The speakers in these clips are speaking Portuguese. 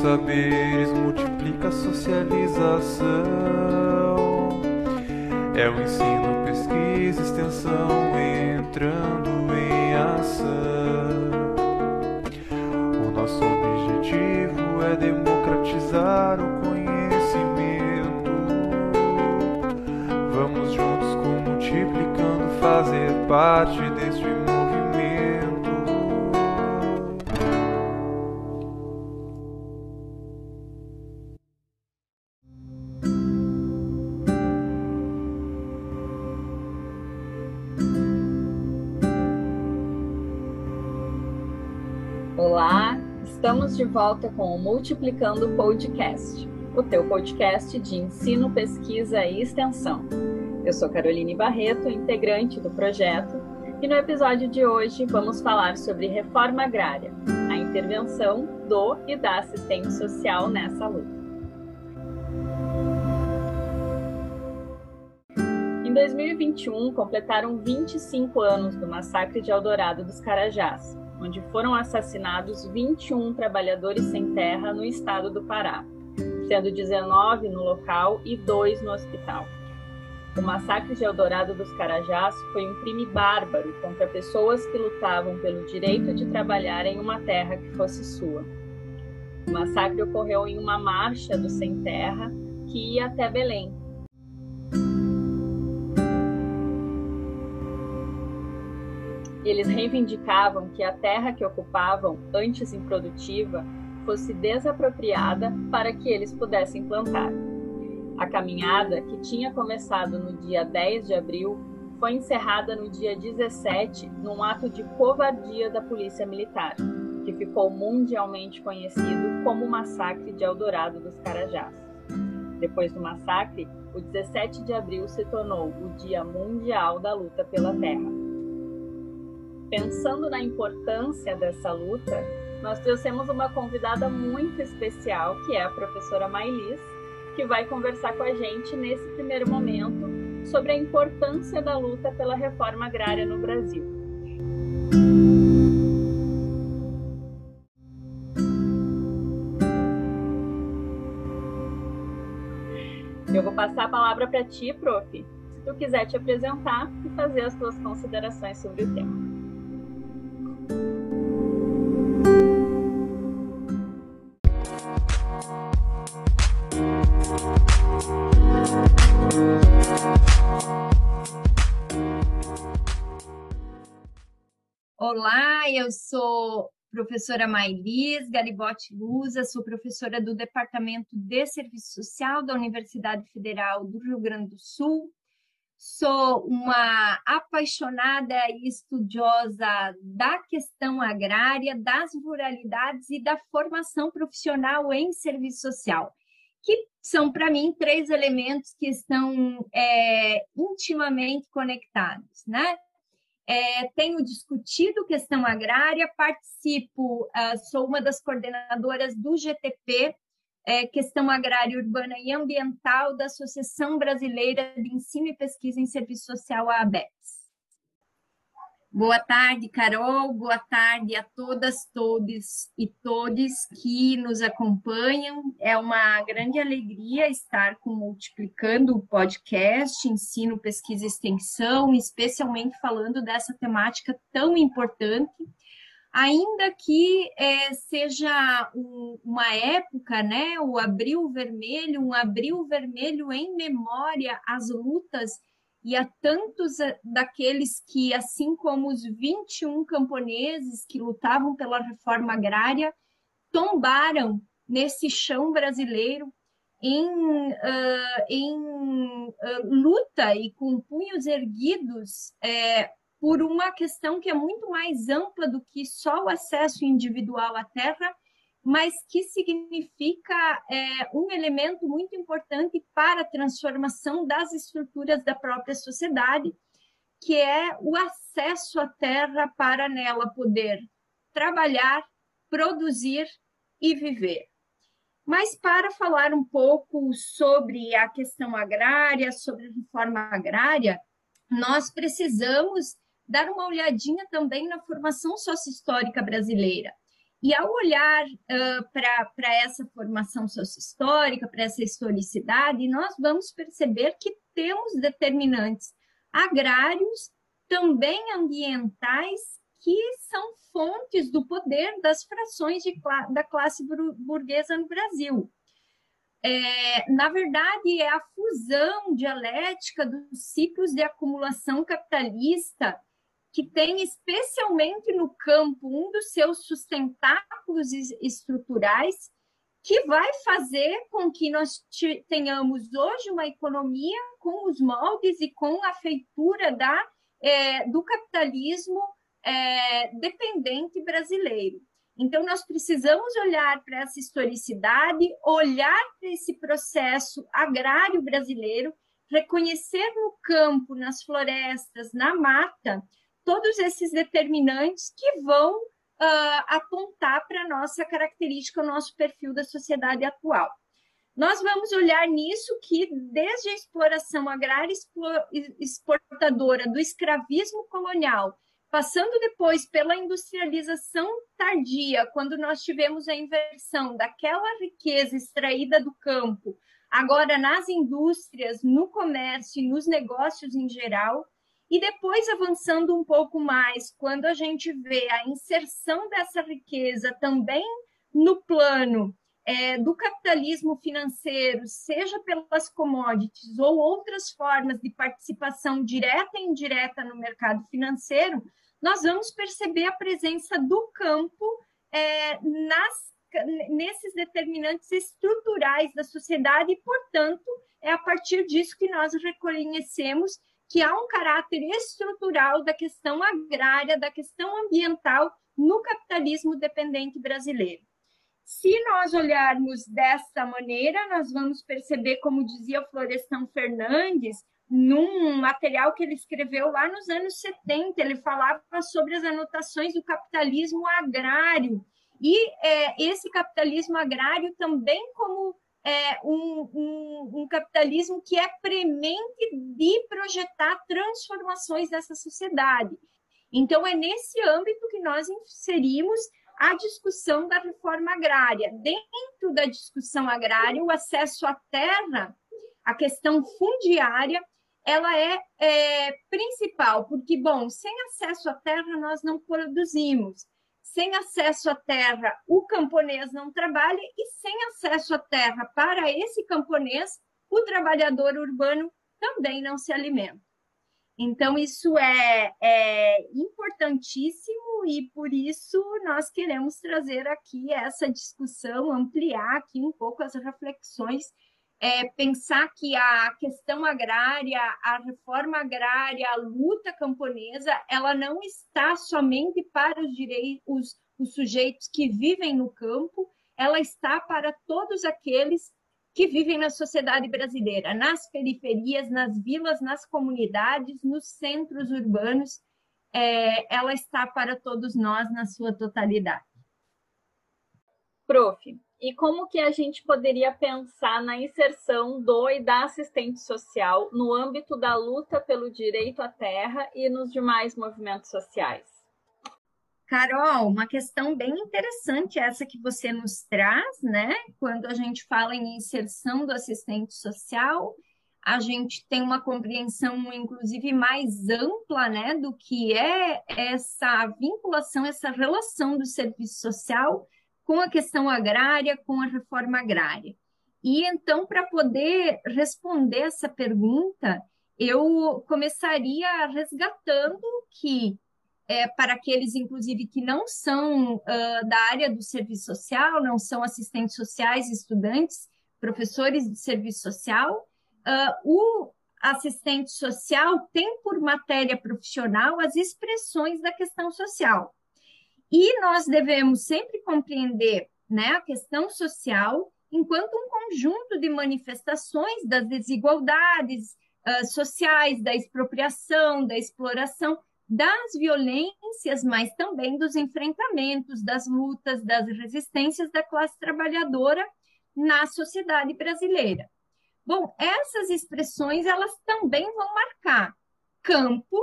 saberes multiplica a socialização. É o ensino, pesquisa, extensão entrando em ação. O nosso objetivo é democratizar o conhecimento. Vamos juntos com multiplicando fazer parte deste movimento. Estamos de volta com o Multiplicando Podcast, o teu podcast de ensino, pesquisa e extensão. Eu sou Caroline Barreto, integrante do projeto, e no episódio de hoje vamos falar sobre reforma agrária, a intervenção do e da assistente social nessa luta. Em 2021, completaram 25 anos do massacre de Eldorado dos Carajás, onde foram assassinados 21 trabalhadores sem terra no estado do Pará, sendo 19 no local e 2 no hospital. O massacre de Eldorado dos Carajás foi um crime bárbaro contra pessoas que lutavam pelo direito de trabalhar em uma terra que fosse sua. O massacre ocorreu em uma marcha do Sem Terra que ia até Belém, Eles reivindicavam que a terra que ocupavam, antes improdutiva, fosse desapropriada para que eles pudessem plantar. A caminhada, que tinha começado no dia 10 de abril, foi encerrada no dia 17 num ato de covardia da Polícia Militar, que ficou mundialmente conhecido como o Massacre de Eldorado dos Carajás. Depois do massacre, o 17 de abril se tornou o Dia Mundial da Luta pela Terra pensando na importância dessa luta, nós trouxemos uma convidada muito especial, que é a professora Mailis, que vai conversar com a gente nesse primeiro momento sobre a importância da luta pela reforma agrária no Brasil. Eu vou passar a palavra para ti, prof, se tu quiser te apresentar e fazer as tuas considerações sobre o tema. Olá, eu sou professora Mailis Garibotti Lusa, sou professora do Departamento de Serviço Social da Universidade Federal do Rio Grande do Sul. Sou uma apaixonada e estudiosa da questão agrária, das ruralidades e da formação profissional em serviço social, que são, para mim, três elementos que estão é, intimamente conectados, né? É, tenho discutido questão agrária, participo, uh, sou uma das coordenadoras do GTP, é, questão agrária, urbana e ambiental da Associação Brasileira de Ensino e Pesquisa em Serviço Social, a ABEPS. Boa tarde, Carol. Boa tarde a todas, todos e todes que nos acompanham. É uma grande alegria estar com Multiplicando o podcast Ensino, Pesquisa e Extensão, especialmente falando dessa temática tão importante. Ainda que é, seja um, uma época, né, o Abril Vermelho, um Abril Vermelho em memória às lutas e a tantos eh, daqueles que, assim como os 21 camponeses que lutavam pela reforma agrária, tombaram nesse chão brasileiro em, uh, em uh, luta e com punhos erguidos é, por uma questão que é muito mais ampla do que só o acesso individual à terra mas que significa é, um elemento muito importante para a transformação das estruturas da própria sociedade, que é o acesso à terra para nela poder trabalhar, produzir e viver. Mas para falar um pouco sobre a questão agrária, sobre a reforma agrária, nós precisamos dar uma olhadinha também na formação sócio-histórica brasileira E ao olhar uh, para essa formação sociohistórica, para essa historicidade, nós vamos perceber que temos determinantes agrários, também ambientais, que são fontes do poder das frações de, da classe burguesa no Brasil. É, na verdade, é a fusão dialética dos ciclos de acumulação capitalista que tem especialmente no campo um dos seus sustentáculos estruturais que vai fazer com que nós tenhamos hoje uma economia com os moldes e com a feitura da, é, do capitalismo é, dependente brasileiro. Então, nós precisamos olhar para essa historicidade, olhar para esse processo agrário brasileiro, reconhecer no campo, nas florestas, na mata, todos esses determinantes que vão uh, apontar para a nossa característica, o nosso perfil da sociedade atual. Nós vamos olhar nisso que, desde a exploração agrária exportadora do escravismo colonial, passando depois pela industrialização tardia, quando nós tivemos a inversão daquela riqueza extraída do campo, agora nas indústrias, no comércio e nos negócios em geral, e depois, avançando um pouco mais, quando a gente vê a inserção dessa riqueza também no plano é, do capitalismo financeiro, seja pelas commodities ou outras formas de participação direta e indireta no mercado financeiro, nós vamos perceber a presença do campo é, nas, nesses determinantes estruturais da sociedade e, portanto, é a partir disso que nós reconhecemos que há um caráter estrutural da questão agrária, da questão ambiental no capitalismo dependente brasileiro. Se nós olharmos dessa maneira, nós vamos perceber, como dizia Florestan Fernandes, num material que ele escreveu lá nos anos 70, ele falava sobre as anotações do capitalismo agrário. E é, esse capitalismo agrário também como é, um, um, um, capitalismo que é premente de projetar transformações dessa sociedade. Então, é nesse âmbito que nós inserimos a discussão da reforma agrária. Dentro da discussão agrária, o acesso à terra, a questão fundiária, ela é, é principal, porque, bom, sem acesso à terra nós não produzimos sem acesso à terra, o camponês não trabalha, e sem acesso à terra para esse camponês, o trabalhador urbano também não se alimenta. Então, isso é, é, importantíssimo e por isso nós queremos trazer aqui essa discussão, ampliar aqui um pouco as reflexões é, pensar que a questão agrária, a reforma agrária, a luta camponesa, ela não está somente para os direitos, os, os sujeitos que vivem no campo, ela está para todos aqueles que vivem na sociedade brasileira, nas periferias, nas vilas, nas comunidades, nos centros urbanos, é, ela está para todos nós na sua totalidade. Prof, e como que a gente poderia pensar na inserção do e da assistente social no âmbito da luta pelo direito à terra e nos demais movimentos sociais? Carol, uma questão bem interessante essa que você nos traz, né? Quando a gente fala em inserção do assistente social, a gente tem uma compreensão, inclusive, mais ampla, né, do que é essa vinculação, essa relação do serviço social com a questão agrária, com a reforma agrária. E então, para poder responder essa pergunta, eu começaria resgatando que, é, para aqueles, inclusive, que não são uh, da área do serviço social, não são assistentes sociais, estudantes, professores de serviço social, uh, o assistente social tem por matéria profissional as expressões da questão social. E nós devemos sempre compreender né, a questão social enquanto um conjunto de manifestações das desigualdades uh, sociais, da expropriação, da exploração, das violências, mas também dos enfrentamentos, das lutas, das resistências da classe trabalhadora na sociedade brasileira. Bom, essas expressões elas também vão marcar campo,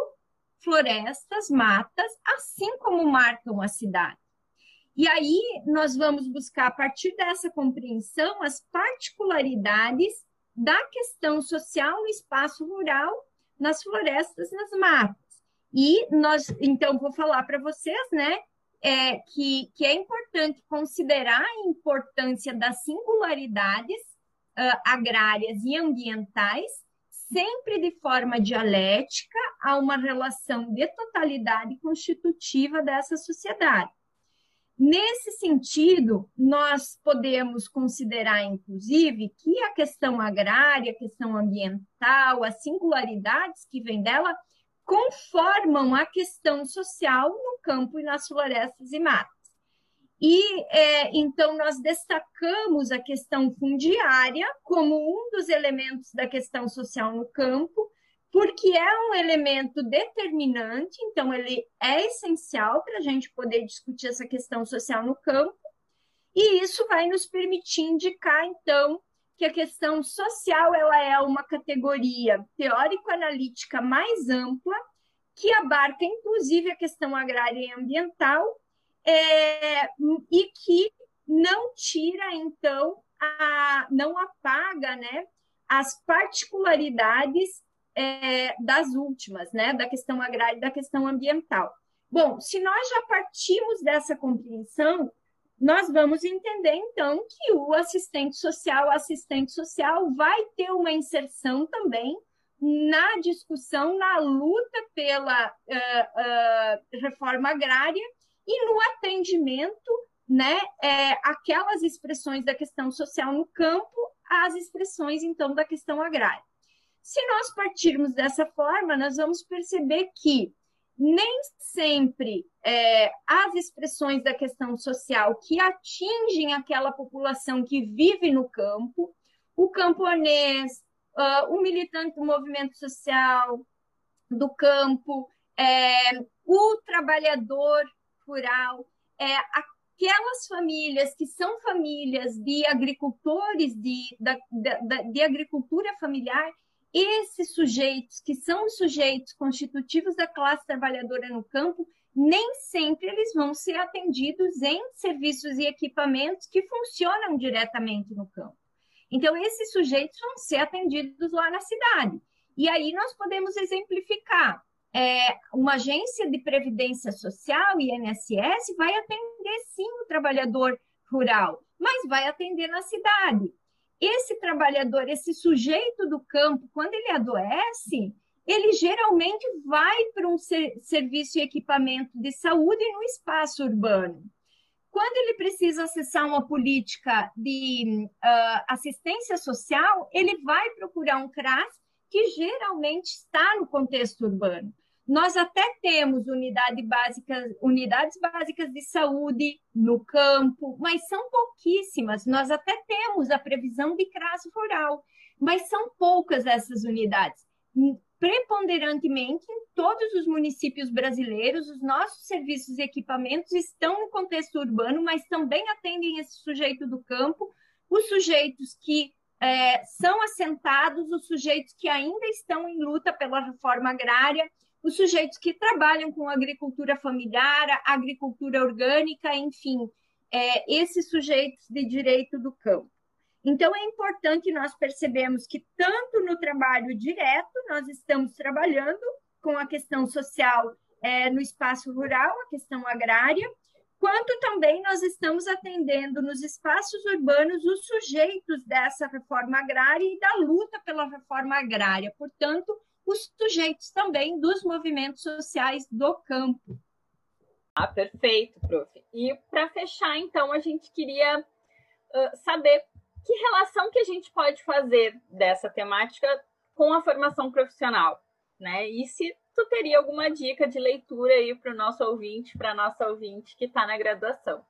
florestas, matas, assim como marcam a cidade. E aí nós vamos buscar, a partir dessa compreensão, as particularidades da questão social no espaço rural, nas florestas, nas matas. E nós, então, vou falar para vocês, né, é, que, que é importante considerar a importância das singularidades uh, agrárias e ambientais, sempre de forma dialética, a uma relação de totalidade constitutiva dessa sociedade. Nesse sentido, nós podemos considerar, inclusive, que a questão agrária, a questão ambiental, as singularidades que vêm dela, conformam a questão social no campo e nas florestas e matas. E é, então nós destacamos a questão fundiária como um dos elementos da questão social no campo, porque é um elemento determinante, então ele é essencial para a gente poder discutir essa questão social no campo, e isso vai nos permitir indicar, então, que a questão social ela é uma categoria teórico-analítica mais ampla, que abarca, inclusive, a questão agrária e ambiental, é, e que não tira, então, a, não apaga né, as particularidades é, das últimas, né, da questão agrária e da questão ambiental. Bom, se nós já partimos dessa compreensão, nós vamos entender então que o assistente social, assistente social vai ter uma inserção também na discussão, na luta pela uh, uh, reforma agrária e no atendimento, né, é, aquelas expressões da questão social no campo às expressões então da questão agrária. Se nós partirmos dessa forma, nós vamos perceber que nem sempre é, as expressões da questão social que atingem aquela população que vive no campo, o camponês, uh, o militante do movimento social do campo, é, o trabalhador rural, é, aquelas famílias que são famílias de agricultores de, da, da, de agricultura familiar esses sujeitos, que são os sujeitos constitutivos da classe trabalhadora no campo, nem sempre eles vão ser atendidos em serviços e equipamentos que funcionam diretamente no campo. Então, esses sujeitos vão ser atendidos lá na cidade. E aí nós podemos exemplificar. É, uma agência de previdência social, INSS, vai atender sim o trabalhador rural, mas vai atender na cidade esse trabalhador, esse sujeito do campo, quando ele adoece, ele geralmente vai para um ser, serviço e equipamento de saúde no espaço urbano. Quando ele precisa acessar uma política de uh, assistência social, ele vai procurar um CRAS que geralmente está no contexto urbano. Nós até temos unidade básica, unidades básicas de saúde no campo, mas são pouquíssimas. Nós até temos a previsão de CRAS rural, mas são poucas essas unidades. Preponderantemente, em todos os municípios brasileiros, os nossos serviços e equipamentos estão no contexto urbano, mas também atendem esse sujeito do campo, os sujeitos que é, são assentados, os sujeitos que ainda estão em luta pela reforma agrária, os sujeitos que trabalham com agricultura familiar, agricultura orgânica, enfim, é, esses sujeitos de direito do campo. Então, é importante nós percebemos que, tanto no trabalho direto, nós estamos trabalhando com a questão social é, no espaço rural, a questão agrária, quanto também nós estamos atendendo nos espaços urbanos os sujeitos dessa reforma agrária e da luta pela reforma agrária. Portanto, os sujeitos também dos movimentos sociais do campo. Ah, perfeito, prof. E para fechar, então, a gente queria uh, saber que relação que a gente pode fazer dessa temática com a formação profissional, né? E se tu teria alguma dica de leitura aí para o nosso ouvinte, para a nossa ouvinte que está na graduação.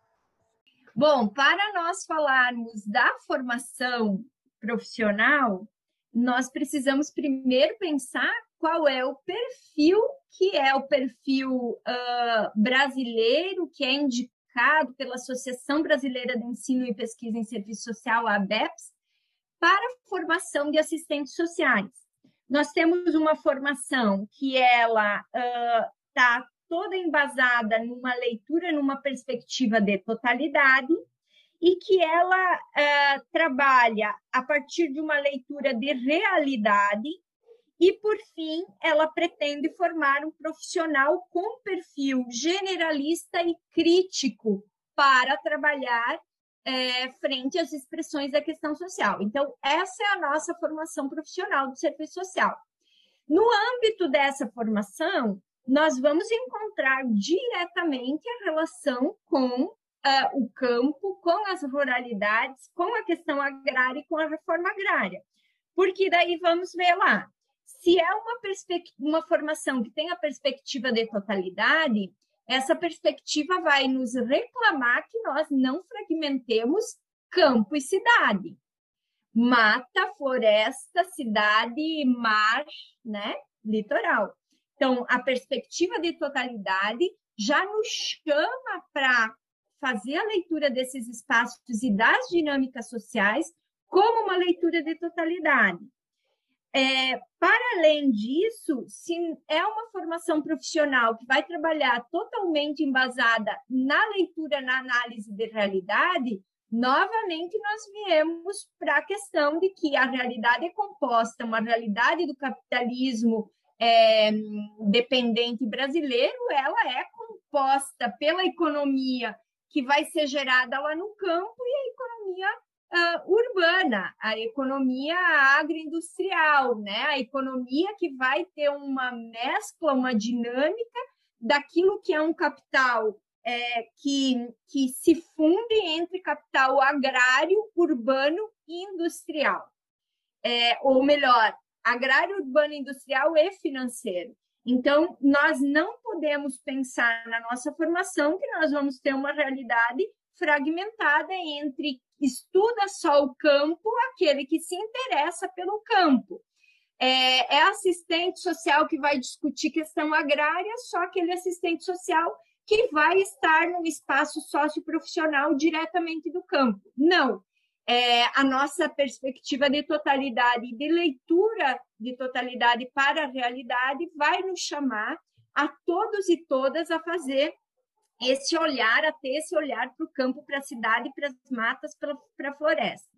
Bom, para nós falarmos da formação profissional, nós precisamos primeiro pensar qual é o perfil que é o perfil uh, brasileiro que é indicado pela Associação Brasileira de Ensino e Pesquisa em Serviço Social, a ABEPS, para formação de assistentes sociais. Nós temos uma formação que ela está uh, toda embasada numa leitura, numa perspectiva de totalidade, e que ela uh, trabalha a partir de uma leitura de realidade, e, por fim, ela pretende formar um profissional com perfil generalista e crítico para trabalhar é, frente às expressões da questão social. Então, essa é a nossa formação profissional do serviço social. No âmbito dessa formação, nós vamos encontrar diretamente a relação com uh, o campo, com as ruralidades, com a questão agrária e com a reforma agrária. Porque daí vamos ver lá, se é uma, uma formação que tem a perspectiva de totalidade, essa perspectiva vai nos reclamar que nós não fragmentemos campo e cidade. Mata, floresta, cidade, mar, né? Litoral. Então, a perspectiva de totalidade já nos chama para fazer a leitura desses espaços e das dinâmicas sociais como uma leitura de totalidade. É, para além disso, se é uma formação profissional que vai trabalhar totalmente embasada na leitura, na análise de realidade, novamente nós viemos para a questão de que a realidade é composta, uma realidade do capitalismo é, dependente brasileiro, ela é composta pela economia que vai ser gerada lá no campo e a economia uh, urbana, a economia agroindustrial, né? a economia que vai ter uma mescla, uma dinâmica daquilo que é um capital é, que, que se funde entre capital agrário, urbano e industrial. É, ou melhor, agrário, urbano, industrial e financeiro. Então, nós não podemos pensar na nossa formação que nós vamos ter uma realidade fragmentada entre estuda só o campo, aquele que se interessa pelo campo. É, é, assistente social que vai discutir questão agrária, só aquele assistente social que vai estar no espaço socioprofissional diretamente do campo. Não. É, a nossa perspectiva de totalidade, de leitura de totalidade para a realidade, vai nos chamar a todos e todas a fazer esse olhar, a ter esse olhar para o campo, para a cidade, para as matas, para a floresta.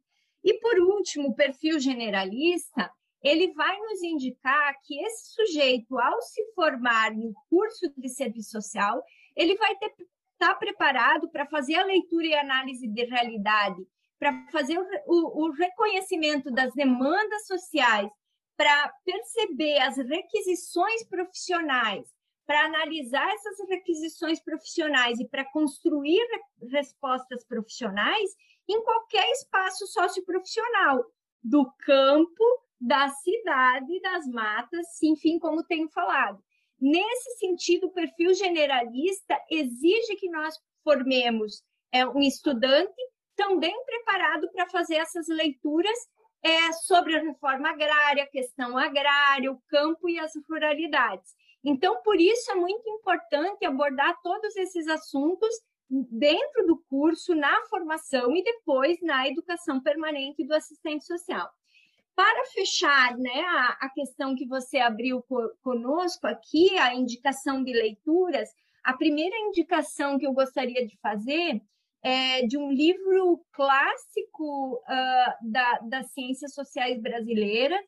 E por último, o perfil generalista, ele vai nos indicar que esse sujeito, ao se formar no curso de serviço social, ele vai estar tá preparado para fazer a leitura e análise de realidade, para fazer o, o, o reconhecimento das demandas sociais, para perceber as requisições profissionais, para analisar essas requisições profissionais e para construir respostas profissionais em qualquer espaço socioprofissional, do campo, da cidade, das matas, enfim, como tenho falado. Nesse sentido, o perfil generalista exige que nós formemos é, um estudante também preparado para fazer essas leituras é, sobre a reforma agrária, a questão agrária, o campo e as ruralidades. Então, por isso é muito importante abordar todos esses assuntos dentro do curso, na formação e depois na educação permanente do assistente social. Para fechar né, a, a questão que você abriu conosco aqui, a indicação de leituras, a primeira indicação que eu gostaria de fazer é de um livro clássico uh, da, das ciências sociais brasileiras,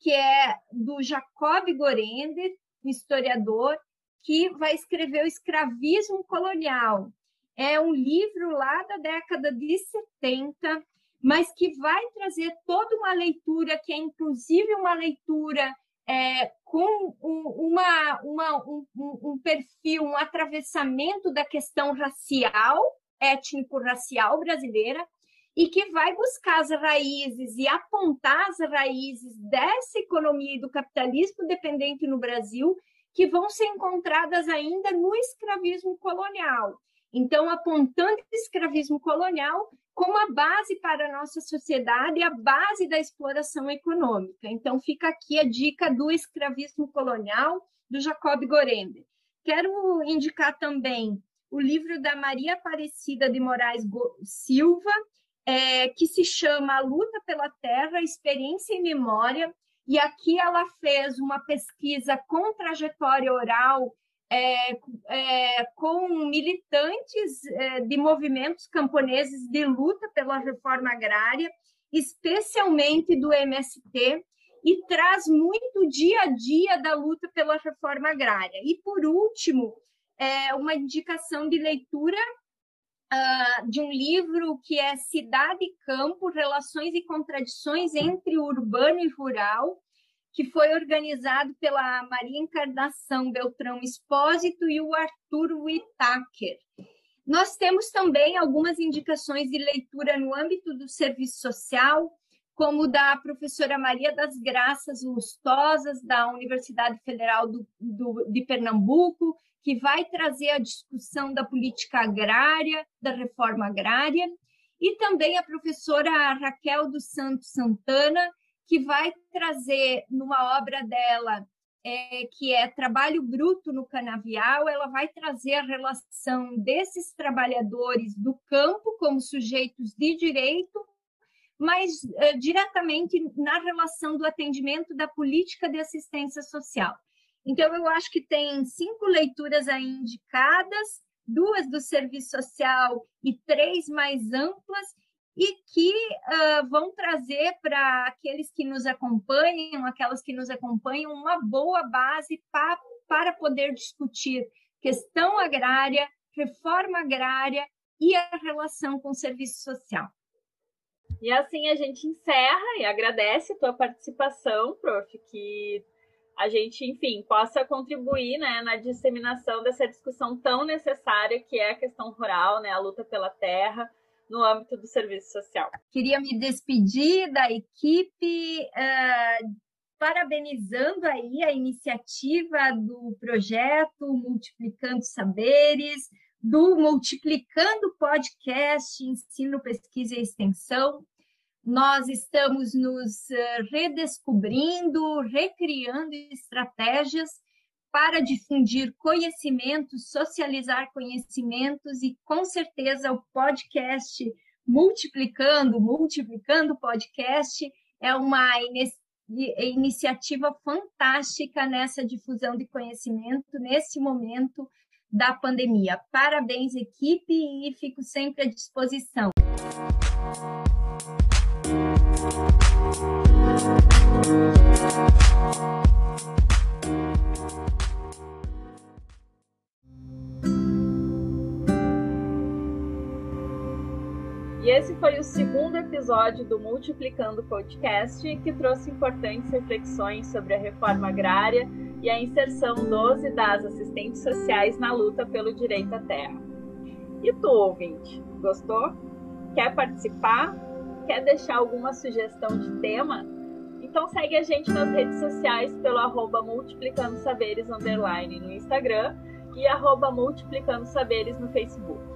que é do Jacob Gorender, historiador que vai escrever o escravismo colonial. É um livro lá da década de 70, mas que vai trazer toda uma leitura que é inclusive uma leitura é, com um, uma, uma, um, um perfil, um atravessamento da questão racial, étnico-racial brasileira, e que vai buscar as raízes e apontar as raízes dessa economia e do capitalismo dependente no Brasil, que vão ser encontradas ainda no escravismo colonial. Então, apontando o escravismo colonial como a base para a nossa sociedade e a base da exploração econômica. Então, fica aqui a dica do escravismo colonial, do Jacob Gorender. Quero indicar também o livro da Maria Aparecida de Moraes Silva, é, que se chama A Luta pela Terra, Experiência e Memória. E aqui ela fez uma pesquisa com trajetória oral é, é, com militantes é, de movimentos camponeses de luta pela reforma agrária, especialmente do MST, e traz muito o dia a dia da luta pela reforma agrária. E, por último, é uma indicação de leitura uh, de um livro que é Cidade e Campo, Relações e Contradições entre o Urbano e Rural, que foi organizado pela Maria Encarnação Beltrão Espósito e o Arthur Whittaker. Nós temos também algumas indicações de leitura no âmbito do serviço social, como da professora Maria das Graças Lustosas, da Universidade Federal do, do, de Pernambuco, que vai trazer a discussão da política agrária, da reforma agrária, e também a professora Raquel dos Santos Santana, que vai trazer numa obra dela, é, que é Trabalho Bruto no Canavial, ela vai trazer a relação desses trabalhadores do campo como sujeitos de direito, mas é, diretamente na relação do atendimento da política de assistência social. Então, eu acho que tem cinco leituras aí indicadas, duas do serviço social e três mais amplas, e que uh, vão trazer para aqueles que nos acompanham, aquelas que nos acompanham, uma boa base pa, para poder discutir questão agrária, reforma agrária e a relação com o serviço social. E assim a gente encerra e agradece a tua participação, prof, que a gente, enfim, possa contribuir né, na disseminação dessa discussão tão necessária que é a questão rural, né, a luta pela terra, no âmbito do serviço social. Queria me despedir da equipe, uh, parabenizando aí a iniciativa do projeto Multiplicando Saberes, do Multiplicando Podcast Ensino, Pesquisa e Extensão. Nós estamos nos redescobrindo, recriando estratégias para difundir conhecimentos, socializar conhecimentos e com certeza o podcast multiplicando, multiplicando podcast é uma iniciativa fantástica nessa difusão de conhecimento nesse momento da pandemia. Parabéns equipe e fico sempre à disposição. E esse foi o segundo episódio do Multiplicando Podcast, que trouxe importantes reflexões sobre a reforma agrária e a inserção dos e das assistentes sociais na luta pelo direito à terra. E tu, ouvinte, gostou? Quer participar? Quer deixar alguma sugestão de tema? Então segue a gente nas redes sociais pelo arroba Multiplicando Saberes underline no Instagram e arroba Multiplicando Saberes no Facebook.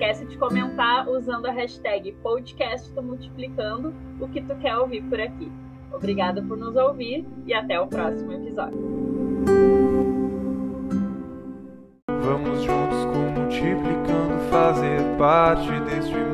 esquece de comentar usando a hashtag podcast do Multiplicando o que tu quer ouvir por aqui. Obrigada por nos ouvir e até o próximo episódio. Vamos juntos com Multiplicando fazer parte deste mundo